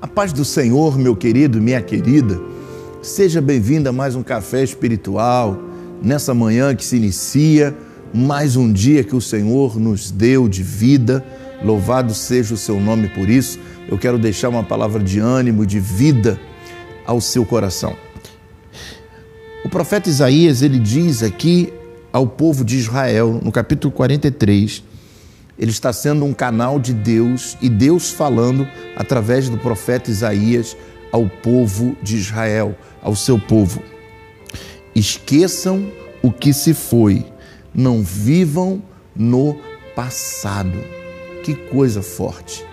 A paz do Senhor, meu querido, minha querida. Seja bem-vinda a mais um café espiritual. Nessa manhã que se inicia, mais um dia que o Senhor nos deu de vida. Louvado seja o seu nome por isso. Eu quero deixar uma palavra de ânimo, de vida ao seu coração. O profeta Isaías, ele diz aqui ao povo de Israel, no capítulo 43, ele está sendo um canal de Deus e Deus falando através do profeta Isaías ao povo de Israel, ao seu povo. Esqueçam o que se foi, não vivam no passado. Que coisa forte.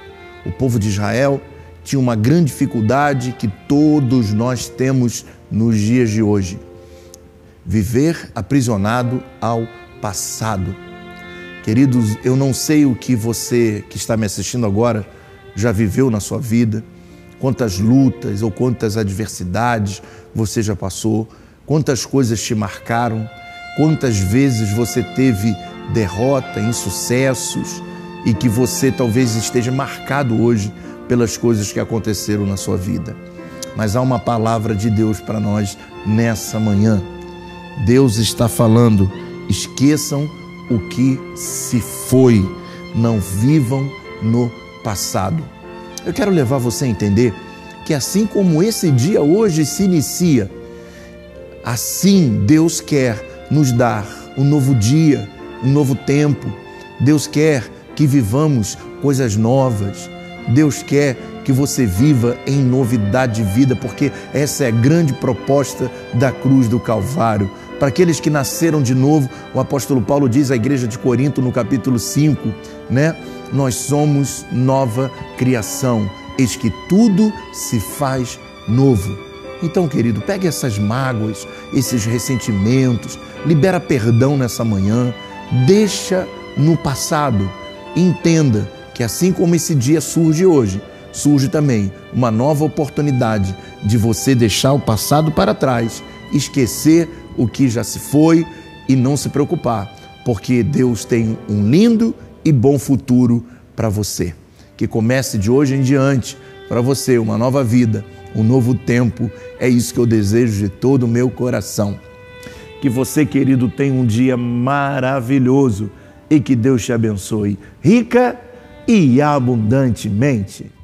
O povo de Israel tinha uma grande dificuldade que todos nós temos nos dias de hoje: viver aprisionado ao passado Queridos, eu não sei o que você que está me assistindo agora já viveu na sua vida, quantas lutas ou quantas adversidades você já passou, quantas coisas te marcaram, quantas vezes você teve derrota, insucessos e que você talvez esteja marcado hoje pelas coisas que aconteceram na sua vida. Mas há uma palavra de Deus para nós nessa manhã. Deus está falando: esqueçam o que se foi, não vivam no passado. Eu quero levar você a entender que assim como esse dia hoje se inicia, assim Deus quer nos dar um novo dia, um novo tempo. Deus quer que vivamos coisas novas. Deus quer que você viva em novidade de vida, porque essa é a grande proposta da cruz do Calvário para aqueles que nasceram de novo, o apóstolo Paulo diz à igreja de Corinto no capítulo 5, né? Nós somos nova criação, eis que tudo se faz novo. Então, querido, pegue essas mágoas, esses ressentimentos, libera perdão nessa manhã, deixa no passado. Entenda que assim como esse dia surge hoje, surge também uma nova oportunidade de você deixar o passado para trás, esquecer o que já se foi e não se preocupar, porque Deus tem um lindo e bom futuro para você. Que comece de hoje em diante para você uma nova vida, um novo tempo. É isso que eu desejo de todo o meu coração. Que você, querido, tenha um dia maravilhoso e que Deus te abençoe rica e abundantemente.